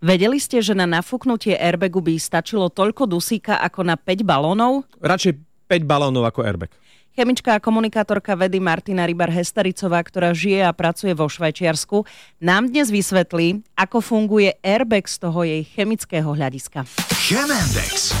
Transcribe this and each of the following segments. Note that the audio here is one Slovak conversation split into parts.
Vedeli ste, že na nafúknutie airbagu by stačilo toľko dusíka ako na 5 balónov? Radšej 5 balónov ako airbag. Chemička a komunikátorka vedy Martina Rybar-Hestericová, ktorá žije a pracuje vo Švajčiarsku, nám dnes vysvetlí, ako funguje airbag z toho jej chemického hľadiska. Chemendex.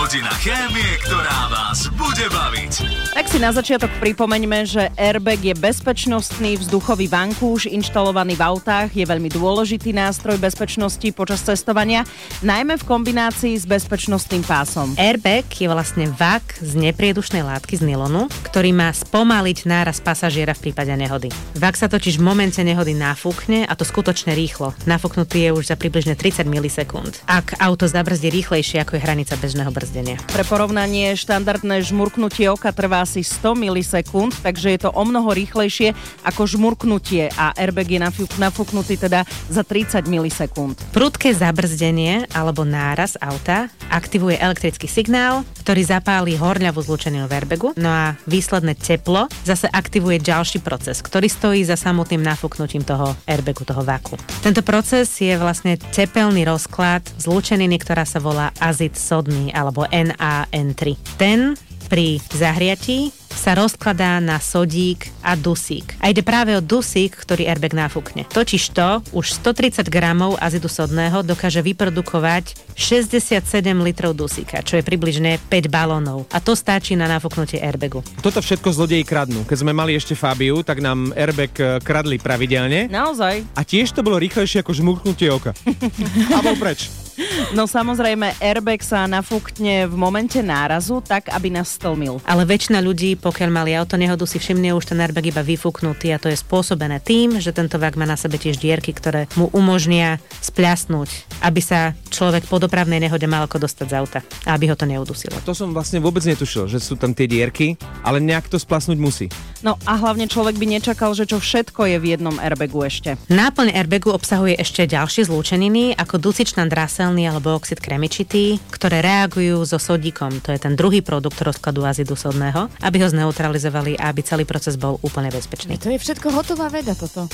Hodina chémie, ktorá vás bude baviť. Tak si na začiatok pripomeňme, že airbag je bezpečnostný vzduchový vankúš inštalovaný v autách, je veľmi dôležitý nástroj bezpečnosti počas cestovania, najmä v kombinácii s bezpečnostným pásom. Airbag je vlastne vak z nepriedušnej látky z nylonu, ktorý má spomaliť náraz pasažiera v prípade nehody. Vak sa totiž v momente nehody nafúkne a to skutočne rýchlo. Nafúknutý je už za približne 30 milisekúnd. Ak auto zabrzdí rýchlejšie ako je hranica bežného brzdenia. Pre porovnanie štandardné žmurknutie oka trvá asi 100 milisekúnd, takže je to o mnoho rýchlejšie ako žmurknutie a airbag je nafúk, nafúknutý teda za 30 milisekúnd. Prudké zabrzdenie alebo náraz auta aktivuje elektrický signál, ktorý zapáli horľavú zlúčeninu v airbagu, no a výsledné teplo zase aktivuje ďalší proces, ktorý stojí za samotným nafúknutím toho airbagu, toho vaku. Tento proces je vlastne tepelný rozklad zlúčeniny, ktorá sa volá azid sodný alebo NaN3. Ten pri zahriatí sa rozkladá na sodík a dusík. A ide práve o dusík, ktorý airbag nafúkne. Totiž to už 130 gramov azidu sodného dokáže vyprodukovať 67 litrov dusíka, čo je približne 5 balónov. A to stačí na nafúknutie airbagu. Toto všetko zlodeji kradnú. Keď sme mali ešte Fabiu, tak nám airbag eh, kradli pravidelne. Naozaj? A tiež to bolo rýchlejšie ako žmurknutie oka. a bol preč. No samozrejme, airbag sa nafúkne v momente nárazu, tak aby nás stlmil. Ale väčšina ľudí, pokiaľ mali auto nehodu, si všimne už ten airbag iba vyfúknutý a to je spôsobené tým, že tento vak má na sebe tiež dierky, ktoré mu umožnia spľasnúť, aby sa človek po dopravnej nehode mal ako dostať z auta a aby ho to neudusilo. To som vlastne vôbec netušil, že sú tam tie dierky, ale nejak to splasnúť musí. No a hlavne človek by nečakal, že čo všetko je v jednom airbagu ešte. Náplň airbagu obsahuje ešte ďalšie zlúčeniny ako dusičná draselný alebo oxid kremičitý, ktoré reagujú so sodíkom, to je ten druhý produkt rozkladu azidu sodného, aby ho zneutralizovali a aby celý proces bol úplne bezpečný. To je všetko hotová veda toto.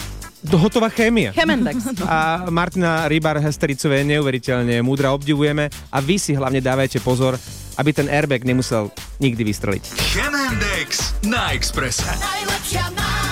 To hotová chémia. Chemendex. A Martina Rybar Hestericové neuveriteľne múdra obdivujeme a vy si hlavne dávajte pozor, aby ten airbag nemusel nikdy vystreliť. Chemendex na Expresse. Najlepšia náhoda